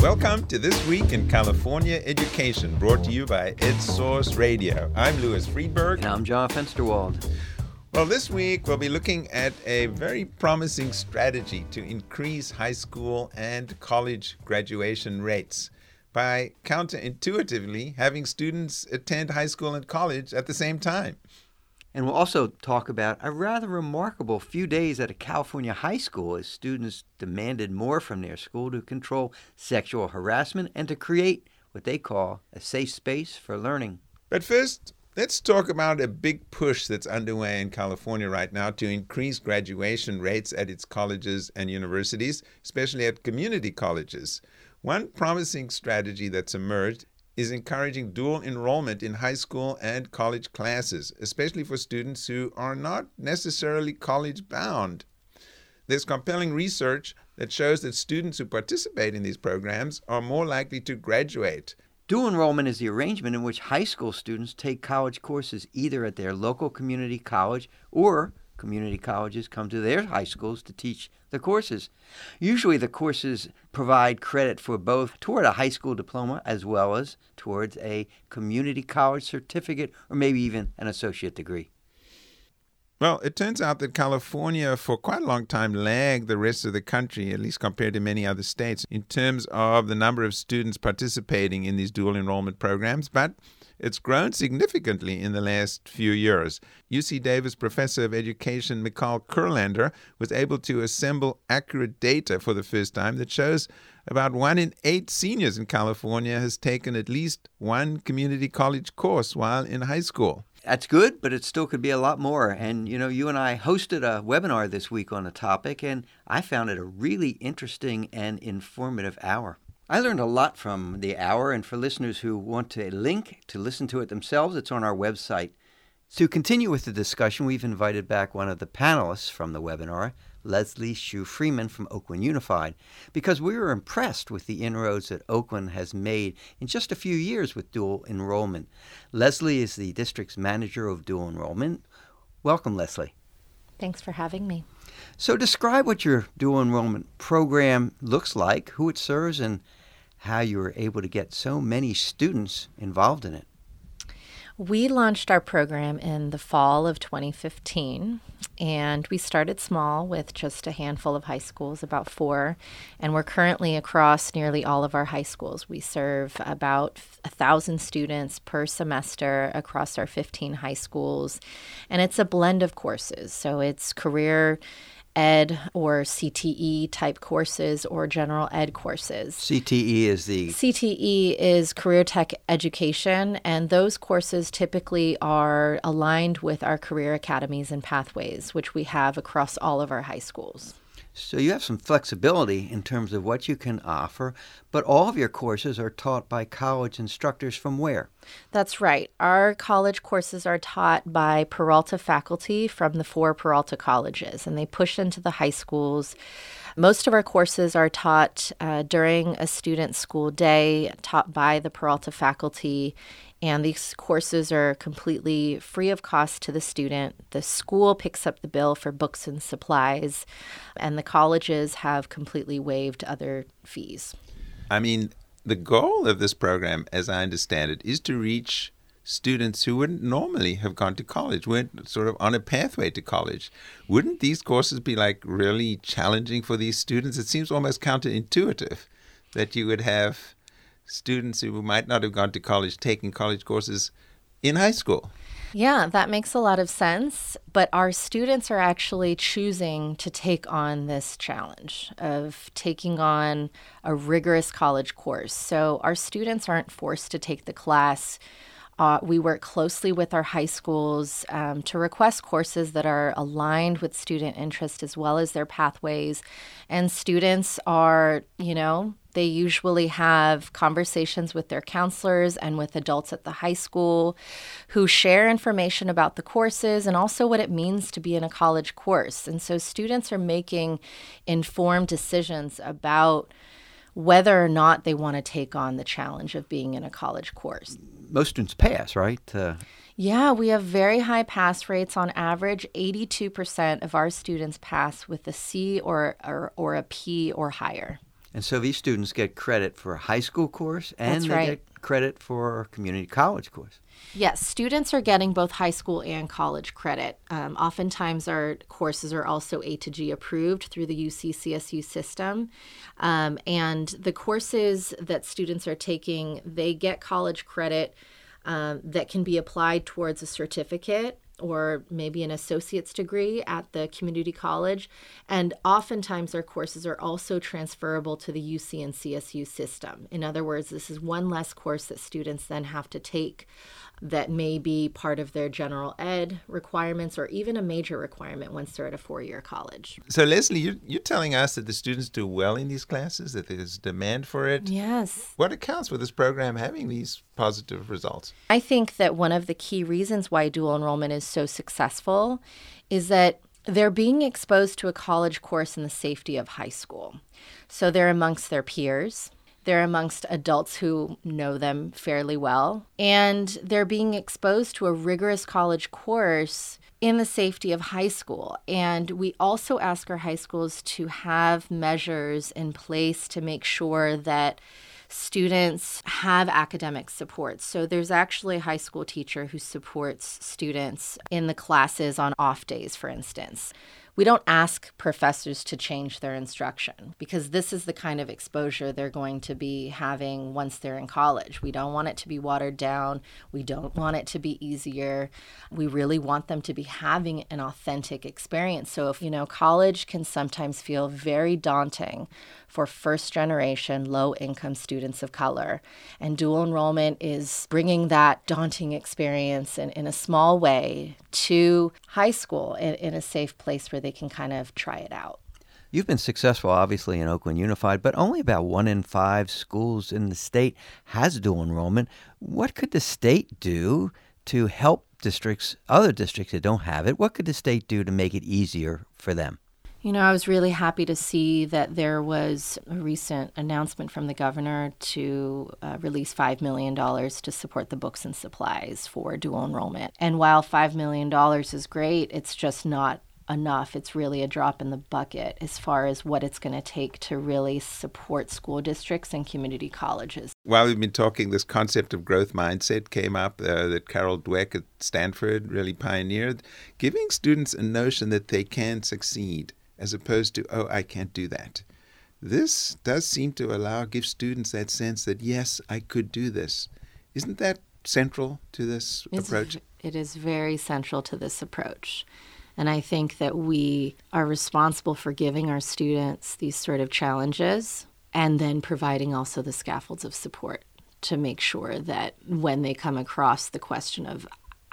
Welcome to This Week in California Education, brought to you by EdSource Radio. I'm Louis Freedberg. And I'm John Fensterwald. Well, this week we'll be looking at a very promising strategy to increase high school and college graduation rates by counterintuitively having students attend high school and college at the same time. And we'll also talk about a rather remarkable few days at a California high school as students demanded more from their school to control sexual harassment and to create what they call a safe space for learning. But first, let's talk about a big push that's underway in California right now to increase graduation rates at its colleges and universities, especially at community colleges. One promising strategy that's emerged is encouraging dual enrollment in high school and college classes, especially for students who are not necessarily college bound. There's compelling research that shows that students who participate in these programs are more likely to graduate. Dual enrollment is the arrangement in which high school students take college courses either at their local community college or community colleges come to their high schools to teach the courses. Usually, the courses provide credit for both toward a high school diploma as well as towards a community college certificate or maybe even an associate degree. Well, it turns out that California, for quite a long time, lagged the rest of the country, at least compared to many other states, in terms of the number of students participating in these dual enrollment programs. But it's grown significantly in the last few years. UC Davis professor of education Michal Kurlaender was able to assemble accurate data for the first time that shows about one in eight seniors in California has taken at least one community college course while in high school. That's good, but it still could be a lot more. And you know, you and I hosted a webinar this week on the topic, and I found it a really interesting and informative hour. I learned a lot from the hour, and for listeners who want to link to listen to it themselves, it's on our website. To continue with the discussion, we've invited back one of the panelists from the webinar, Leslie Shu Freeman from Oakland Unified, because we were impressed with the inroads that Oakland has made in just a few years with dual enrollment. Leslie is the district's manager of dual enrollment. Welcome, Leslie. Thanks for having me. So, describe what your dual enrollment program looks like, who it serves, and how you were able to get so many students involved in it. We launched our program in the fall of 2015, and we started small with just a handful of high schools, about four, and we're currently across nearly all of our high schools. We serve about a thousand students per semester across our 15 high schools, and it's a blend of courses. So it's career ed or CTE type courses or general ed courses. CTE is the CTE is career tech education and those courses typically are aligned with our career academies and pathways which we have across all of our high schools. So you have some flexibility in terms of what you can offer, but all of your courses are taught by college instructors from where? That's right. Our college courses are taught by Peralta faculty from the four Peralta colleges, and they push into the high schools. Most of our courses are taught uh, during a student school day, taught by the Peralta faculty and these courses are completely free of cost to the student. The school picks up the bill for books and supplies, and the colleges have completely waived other fees. I mean, the goal of this program, as I understand it, is to reach students who wouldn't normally have gone to college, weren't sort of on a pathway to college. Wouldn't these courses be like really challenging for these students? It seems almost counterintuitive that you would have students who might not have gone to college taking college courses in high school. Yeah, that makes a lot of sense. But our students are actually choosing to take on this challenge of taking on a rigorous college course. So our students aren't forced to take the class. Uh, we work closely with our high schools um, to request courses that are aligned with student interest as well as their pathways. And students are, you know, they usually have conversations with their counselors and with adults at the high school who share information about the courses and also what it means to be in a college course. And so students are making informed decisions about whether or not they want to take on the challenge of being in a college course. Most students pass, right? Uh... Yeah, we have very high pass rates. On average, 82% of our students pass with a C or, or, or a P or higher. And so these students get credit for a high school course and That's they right. get credit for a community college course. Yes, students are getting both high school and college credit. Um, oftentimes, our courses are also A to G approved through the UC CSU system. Um, and the courses that students are taking, they get college credit um, that can be applied towards a certificate or maybe an associate's degree at the community college. And oftentimes, our courses are also transferable to the UC and CSU system. In other words, this is one less course that students then have to take that may be part of their general ed requirements or even a major requirement once they're at a four year college. So, Leslie, you're, you're telling us that the students do well in these classes, that there's demand for it. Yes. What accounts for this program having these positive results? I think that one of the key reasons why dual enrollment is so successful is that they're being exposed to a college course in the safety of high school. So they're amongst their peers. They're amongst adults who know them fairly well. And they're being exposed to a rigorous college course in the safety of high school. And we also ask our high schools to have measures in place to make sure that students have academic support. So there's actually a high school teacher who supports students in the classes on off days, for instance. We don't ask professors to change their instruction because this is the kind of exposure they're going to be having once they're in college. We don't want it to be watered down. We don't want it to be easier. We really want them to be having an authentic experience. So, if you know, college can sometimes feel very daunting for first generation low income students of color. And dual enrollment is bringing that daunting experience in, in a small way to high school in, in a safe place where they can kind of try it out. You've been successful, obviously, in Oakland Unified, but only about one in five schools in the state has dual enrollment. What could the state do to help districts, other districts that don't have it? What could the state do to make it easier for them? You know, I was really happy to see that there was a recent announcement from the governor to uh, release $5 million to support the books and supplies for dual enrollment. And while $5 million is great, it's just not enough. It's really a drop in the bucket as far as what it's going to take to really support school districts and community colleges. While we've been talking, this concept of growth mindset came up uh, that Carol Dweck at Stanford really pioneered, giving students a notion that they can succeed as opposed to, oh, I can't do that. This does seem to allow, give students that sense that, yes, I could do this. Isn't that central to this It's, approach? It is very central to this approach. And I think that we are responsible for giving our students these sort of challenges and then providing also the scaffolds of support to make sure that when they come across the question of,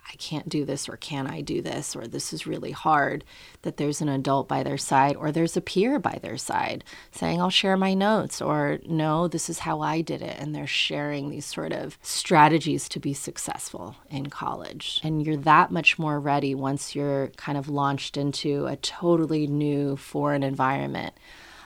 I can't do this, or can I do this, or this is really hard, that there's an adult by their side, or there's a peer by their side saying, I'll share my notes, or no, this is how I did it. And they're sharing these sort of strategies to be successful in college. And you're that much more ready once you're kind of launched into a totally new foreign environment.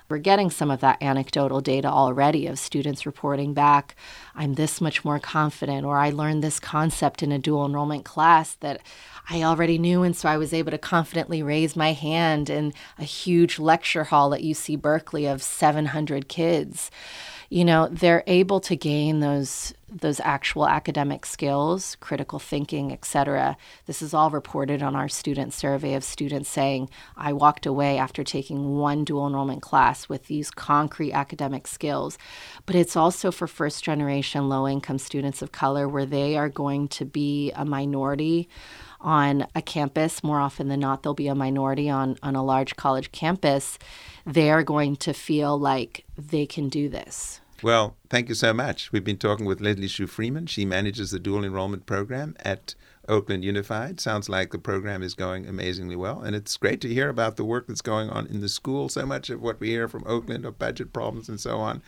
We're getting some of that anecdotal data already of students reporting back, I'm this much more confident, or I learned this concept in a dual enrollment class that I already knew. And so I was able to confidently raise my hand in a huge lecture hall at UC Berkeley of 700 kids. You know, they're able to gain those those actual academic skills, critical thinking, etc. This is all reported on our student survey of students saying, I walked away after taking one dual enrollment class with these concrete academic skills. But it's also for first generation low income students of color where they are going to be a minority on a campus. More often than not, they'll be a minority on, on a large college campus. They're going to feel like they can do this. Well, thank you so much. We've been talking with Leslie Shu Freeman. She manages the dual enrollment program at Oakland Unified. Sounds like the program is going amazingly well. And it's great to hear about the work that's going on in the school. So much of what we hear from Oakland are budget problems and so on.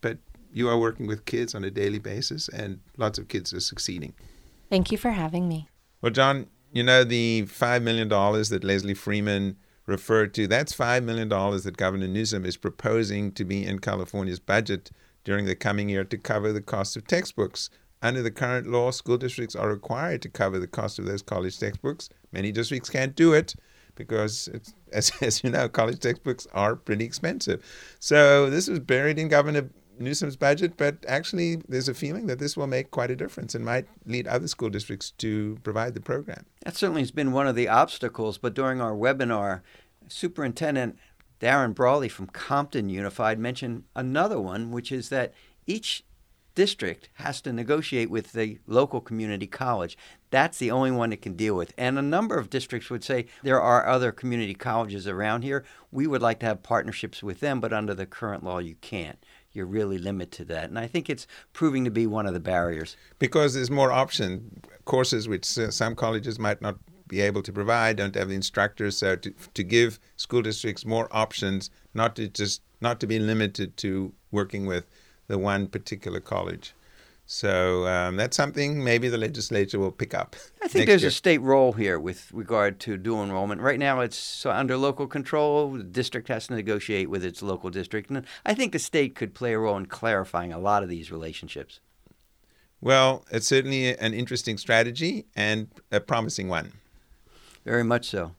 But you are working with kids on a daily basis, and lots of kids are succeeding. Thank you for having me. Well, John, you know, the $5 million that Leslie Freeman referred to, that's $5 million that Governor Newsom is proposing to be in California's budget during the coming year to cover the cost of textbooks. Under the current law, school districts are required to cover the cost of those college textbooks. Many districts can't do it, because, as, as you know, college textbooks are pretty expensive. So this was buried in Governor Newsom's budget, but actually, there's a feeling that this will make quite a difference and might lead other school districts to provide the program. That certainly has been one of the obstacles, but during our webinar, Superintendent Darin Brawley from Compton Unified mentioned another one, which is that each district has to negotiate with the local community college. That's the only one it can deal with. And a number of districts would say there are other community colleges around here. We would like to have partnerships with them, but under the current law, you can't. You're really limited to that. And I think it's proving to be one of the barriers. Because there's more option courses which uh, some colleges might not be able to provide, don't have the instructors. So to, to give school districts more options, not to just not to be limited to working with the one particular college. So um, that's something maybe the legislature will pick up. I think there's year. a state role here with regard to dual enrollment. Right now, it's under local control. The district has to negotiate with its local district, and I think the state could play a role in clarifying a lot of these relationships. Well, it's certainly an interesting strategy and a promising one. Very much so.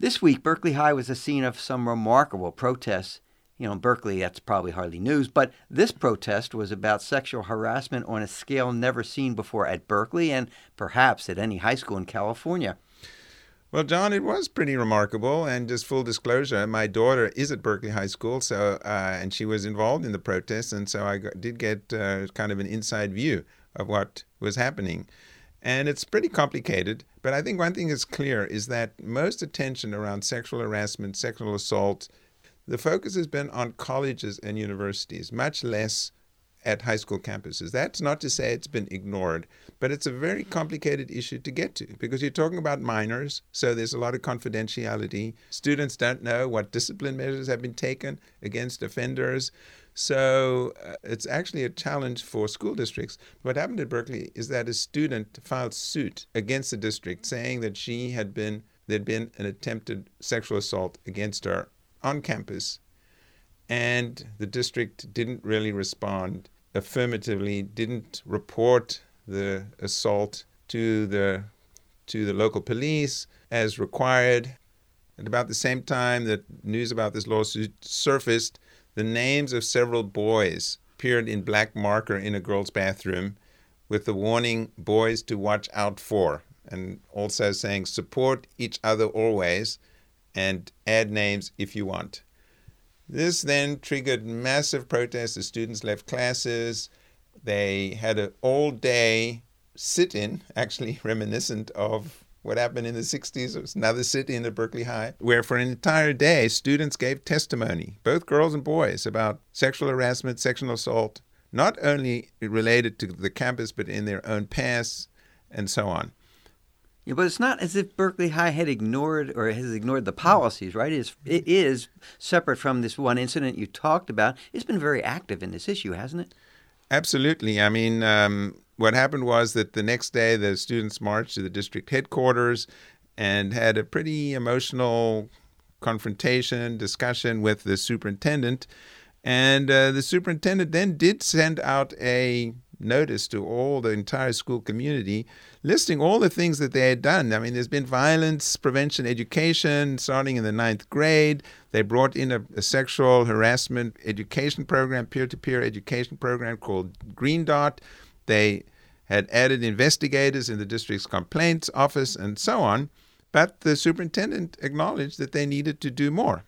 This week, Berkeley High was the scene of some remarkable protests you know, in Berkeley, that's probably hardly news, but this protest was about sexual harassment on a scale never seen before at Berkeley and perhaps at any high school in California. Well, John, it was pretty remarkable. And just full disclosure, my daughter is at Berkeley High School, so uh, and she was involved in the protest, and so I got, did get uh, kind of an inside view of what was happening. And it's pretty complicated, but I think one thing is clear is that most attention around sexual harassment, sexual assault, the focus has been on colleges and universities, much less at high school campuses. That's not to say it's been ignored, but it's a very complicated issue to get to because you're talking about minors, so there's a lot of confidentiality. Students don't know what discipline measures have been taken against offenders. So uh, it's actually a challenge for school districts. What happened at Berkeley is that a student filed suit against the district saying that she had been there'd been an attempted sexual assault against her on campus, and the district didn't really respond affirmatively, didn't report the assault to the to the local police as required. At about the same time that news about this lawsuit surfaced, the names of several boys appeared in black marker in a girl's bathroom with the warning boys to watch out for and also saying support each other always and add names if you want. This then triggered massive protests. The students left classes. They had an all day sit in, actually reminiscent of what happened in the 60s. It was another sit in at Berkeley High, where for an entire day, students gave testimony, both girls and boys, about sexual harassment, sexual assault, not only related to the campus, but in their own past, and so on. Yeah, but it's not as if Berkeley High had ignored or has ignored the policies, right? It is, it is separate from this one incident you talked about. It's been very active in this issue, hasn't it? Absolutely. I mean, um, what happened was that the next day the students marched to the district headquarters and had a pretty emotional confrontation, discussion with the superintendent. And uh, the superintendent then did send out a notice to all the entire school community, listing all the things that they had done. I mean, there's been violence prevention education starting in the ninth grade. They brought in a, a sexual harassment education program, peer to peer education program called Green Dot. They had added investigators in the district's complaints office and so on. But the superintendent acknowledged that they needed to do more.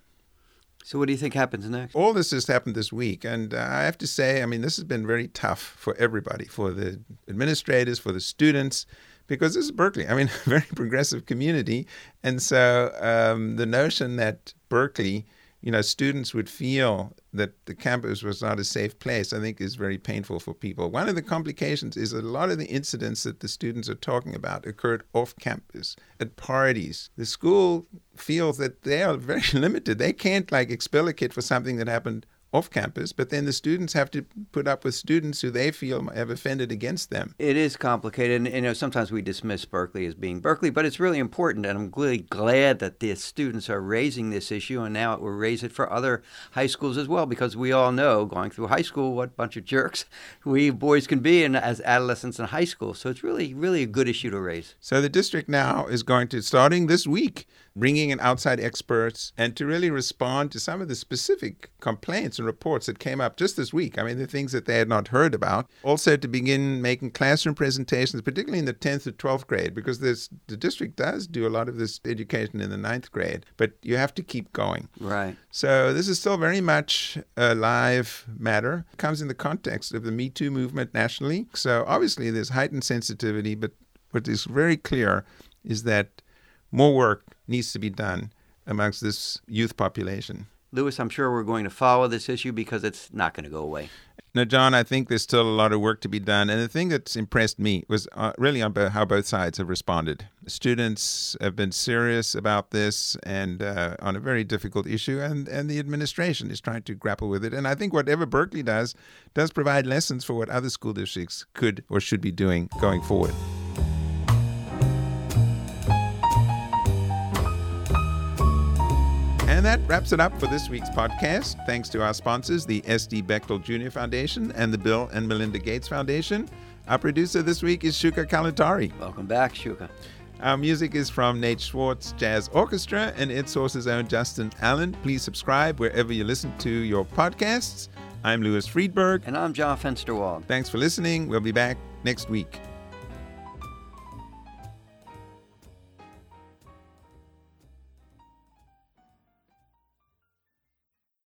So, what do you think happens next? All this has happened this week. And uh, I have to say, I mean, this has been very tough for everybody, for the administrators, for the students, because this is Berkeley. I mean, a very progressive community. And so um, the notion that Berkeley you know, students would feel that the campus was not a safe place, I think is very painful for people. One of the complications is a lot of the incidents that the students are talking about occurred off campus, at parties. The school feels that they are very limited. They can't like expel a kid for something that happened off campus, but then the students have to put up with students who they feel have offended against them. It is complicated, and you know sometimes we dismiss Berkeley as being Berkeley, but it's really important, and I'm really glad that the students are raising this issue, and now it will raise it for other high schools as well, because we all know going through high school what bunch of jerks we boys can be in, as adolescents in high school. So it's really, really a good issue to raise. So the district now is going to, starting this week, bringing in outside experts and to really respond to some of the specific complaints and reports that came up just this week. I mean, the things that they had not heard about. Also, to begin making classroom presentations, particularly in the 10th to 12th grade, because this, the district does do a lot of this education in the 9th grade, but you have to keep going. Right. So this is still very much a live matter. It comes in the context of the Me Too movement nationally. So obviously, there's heightened sensitivity, but what is very clear is that more work needs to be done amongst this youth population. Louis, I'm sure we're going to follow this issue because it's not going to go away. Now, John, I think there's still a lot of work to be done. And the thing that's impressed me was uh, really how both sides have responded. Students have been serious about this and uh, on a very difficult issue, and, and the administration is trying to grapple with it. And I think whatever Berkeley does, does provide lessons for what other school districts could or should be doing going forward. And that wraps it up for this week's podcast. Thanks to our sponsors, the S.D. Bechtel Jr. Foundation and the Bill and Melinda Gates Foundation. Our producer this week is Shuka Kalantari. Welcome back, Shuka. Our music is from Nate Schwartz Jazz Orchestra and EdSource's own Justin Allen. Please subscribe wherever you listen to your podcasts. I'm Louis Freedberg. And I'm John Fensterwald. Thanks for listening. We'll be back next week.